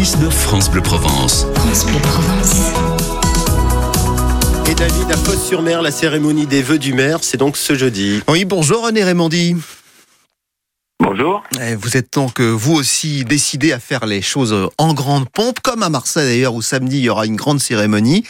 6-9 France Bleu Provence. France Bleu Provence. Et David, à Fos-sur-Mer, la cérémonie des vœux du maire, c'est donc ce jeudi. Oui, bonjour René Raymondi. Bonjour. Eh, Vous êtes donc euh, vous aussi décidé à faire les choses euh, en grande pompe, comme à Marseille d'ailleurs, où samedi il y aura une grande cérémonie.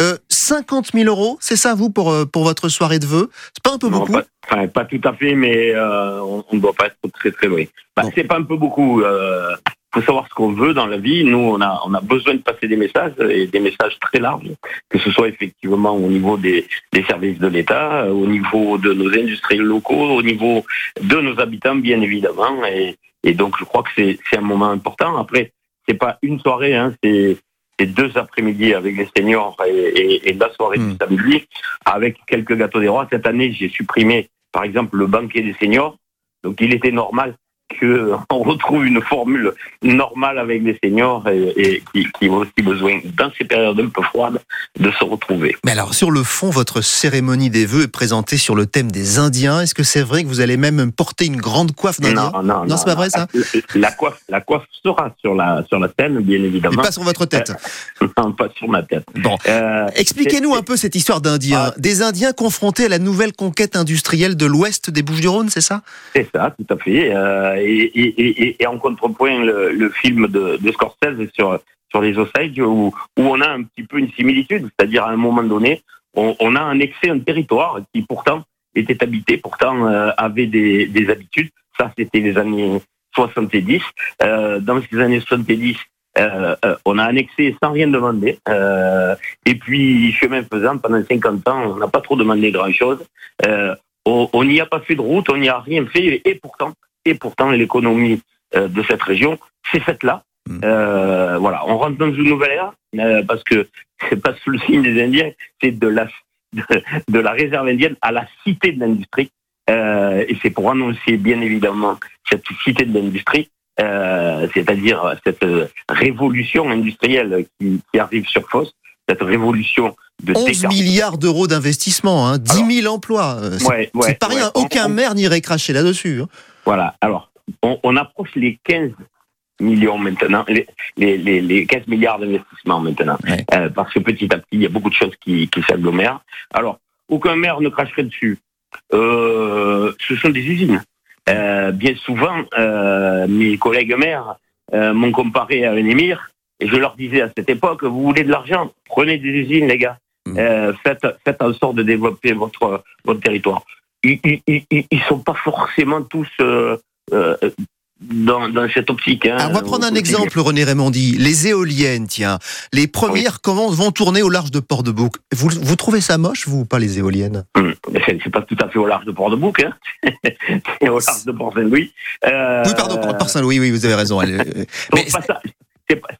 Euh, 50 000 euros, c'est ça vous pour, euh, pour votre soirée de vœux? C'est pas un peu Non, beaucoup? pas, enfin, pas tout à fait, mais euh, on on ne doit pas être très très loin. Bah, Bon. C'est pas un peu beaucoup. Euh, faut savoir ce qu'on veut dans la vie. Nous, on a, on a besoin de passer des messages et des messages très larges, que ce soit effectivement au niveau des, des services de l'État, euh, au niveau de nos industriels locaux, au niveau de nos habitants, bien évidemment. Et, et donc, je crois que c'est un moment important. Après, c'est pas une soirée, hein, c'est c'est deux après-midi avec les seniors et, et, et la soirée Hmm. du samedi avec quelques gâteaux des rois. Cette année, j'ai supprimé, par exemple, le banquet des seniors. Donc, il était normal qu'on retrouve une formule normale avec les seniors et, et qui, qui ont aussi besoin, dans ces périodes un peu froides, de se retrouver. Mais alors, sur le fond, votre cérémonie des vœux est présentée sur le thème des Indiens. Est-ce que c'est vrai que vous allez même porter une grande coiffe d'Indien Non, non, Non, c'est pas vrai, ça? La coiffe, la coiffe sera sur la, sur la scène, bien évidemment. pas sur votre tête. Non, pas sur ma tête. Bon. Euh, Expliquez-nous un peu cette histoire d'Indiens. Ah. Des Indiens confrontés à la nouvelle conquête industrielle de l'ouest des Bouches-du-Rhône, c'est ça? C'est ça, tout à fait. Euh, et, et, en contrepoint, le, film de, Scorsese sur, sur les Osage, où, où on a un petit peu une similitude, c'est-à-dire à un moment donné, on, a annexé un territoire qui pourtant était habité, pourtant euh, avait des, des habitudes. Ça, c'était les années 70. Euh, dans ces années 70, euh, euh, on a annexé sans rien demander. Euh, et puis, chemin faisant, pendant 50 ans, on n'a pas trop demandé grand-chose. Euh, on n'y a pas fait de route, on n'y a rien fait, et pourtant, et pourtant, l'économie euh, de cette région s'est faite là. Mm. Euh, voilà, on rentre dans une nouvelle ère euh, parce que c'est pas sous le signe des Indiens, c'est de la de, de la réserve indienne à la cité de l'industrie, Euh, et c'est pour annoncer bien évidemment cette cité de l'industrie, c'est-à-dire cette révolution industrielle qui, qui arrive sur Fos, cette révolution de 11 décarbonation. milliards d'euros d'investissement, hein, 10 000 emplois. C'est Ouais, pas rien. Aucun On- maire n'irait cracher là-dessus. hein. Voilà. Alors, on, on approche les 15 millions maintenant, les, les, les, les 15 milliards d'investissements maintenant. Ouais. Euh, parce que petit à petit, il y a beaucoup de choses qui, qui s'agglomèrent. Alors, aucun maire ne cracherait dessus. Euh, ce sont des usines. Euh, bien souvent, mes collègues maires m'ont comparé à un émir et je leur disais à cette époque, vous voulez de l'argent, prenez des usines, les gars. Mm. Euh, faites, faites en sorte de développer votre, votre territoire. Ils, ils, ils, ils sont pas forcément tous euh, euh, dans, dans cette optique. Hein, Alors, on va prendre un exemple, René Raymondi. Les éoliennes, tiens. Les premières comment vont tourner au large de Port-de-Bouc? Vous, vous trouvez ça moche, vous, ou pas, les éoliennes? Hum, C'est pas tout à fait au large de Port-de-Bouc, hein. c'est au large de Port-Saint-Louis. Euh, Oui, pardon, Port Saint-Louis, oui, vous avez raison. Euh, mais.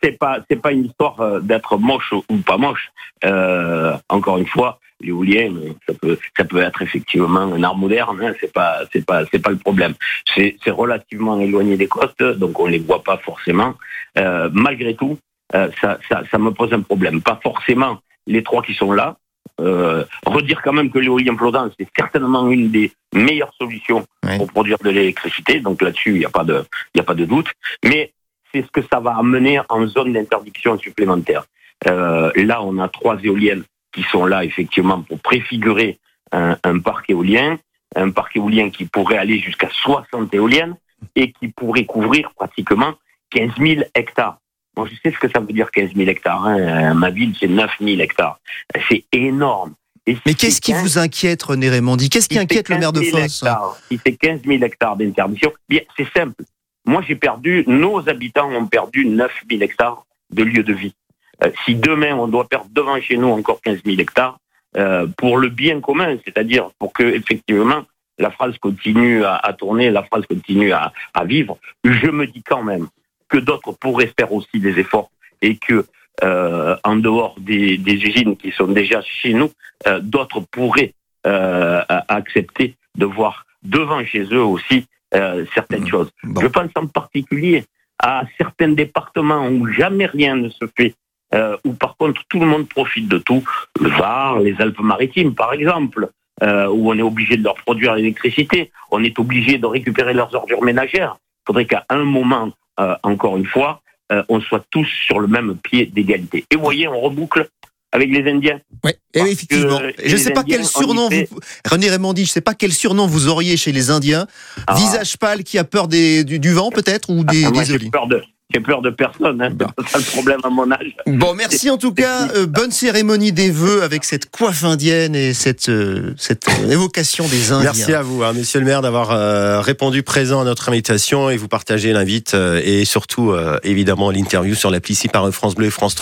C'est pas, une histoire d'être moche ou pas moche. Euh, encore une fois, euh, ça peut, ça peut être effectivement un art moderne. Hein, c'est pas, c'est pas, c'est pas le problème. C'est, c'est relativement éloigné des côtes, donc on les voit pas forcément. Euh, malgré tout, euh, ça, ça, ça me pose un problème. Pas forcément les trois qui sont là. Euh, redire quand même que l'éolien flottant, c'est certainement une des meilleures solutions pour produire de l'électricité. Donc là-dessus, il n'y a pas de, il y a pas de doute. Mais c'est ce que ça va amener en zone d'interdiction supplémentaire. Euh, là, on a trois éoliennes qui sont là effectivement pour préfigurer un, un parc éolien, un parc éolien qui pourrait aller jusqu'à 60 éoliennes et qui pourrait couvrir pratiquement 15 000 hectares. Moi, je sais ce que ça veut dire 15 000 hectares. hein. Ma ville, c'est 9 000 hectares. C'est énorme. Et Mais c'est qu'est-ce qui 15 vous inquiète, René Raymondi Qu'est-ce qui inquiète le maire de 15 000 Fosse? hectares. Il fait 15 000 hectares d'interdiction. Bien, c'est simple. Moi, j'ai perdu, nos habitants ont perdu 9 000 hectares de lieux de vie. Euh, si demain, on doit perdre devant chez nous encore 15 000 hectares, euh, pour le bien commun, c'est-à-dire pour que, effectivement, la phrase continue à, à tourner, la phrase continue à, à vivre, je me dis quand même que d'autres pourraient faire aussi des efforts et que, euh, en dehors des, des usines qui sont déjà chez nous, euh, d'autres pourraient euh, accepter de voir devant chez eux aussi euh, certaines Mhm. choses. Bon. Je pense en particulier à certains départements où jamais rien ne se fait, euh, où par contre tout le monde profite de tout, le Var, les Alpes-Maritimes par exemple, euh, où on est obligé de leur produire l'électricité, on est obligé de récupérer leurs ordures ménagères. Il faudrait qu'à un moment, euh, encore une fois, euh, on soit tous sur le même pied d'égalité. Et vous voyez, on reboucle avec les Indiens. Oui, Parce effectivement. Je ne sais pas Indiens, quel surnom vous, René Raymond dit, je sais pas quel surnom vous auriez chez les Indiens. Ah. Visage pâle qui a peur des, du, du vent peut-être ou des, Ah, moi, des j'ai olives. peur de, j'ai peur de personne. Hein. Bah. C'est pas ça le problème à mon âge. Bon, merci en tout cas. Euh, bonne cérémonie des vœux avec cette coiffe indienne et cette, euh, cette euh, évocation des Indiens. Merci à vous, hein, monsieur le maire, d'avoir euh, répondu présent à notre invitation et vous partagez l'invite euh, et surtout, euh, évidemment, l'interview sur l'appli par France Bleu et France 3.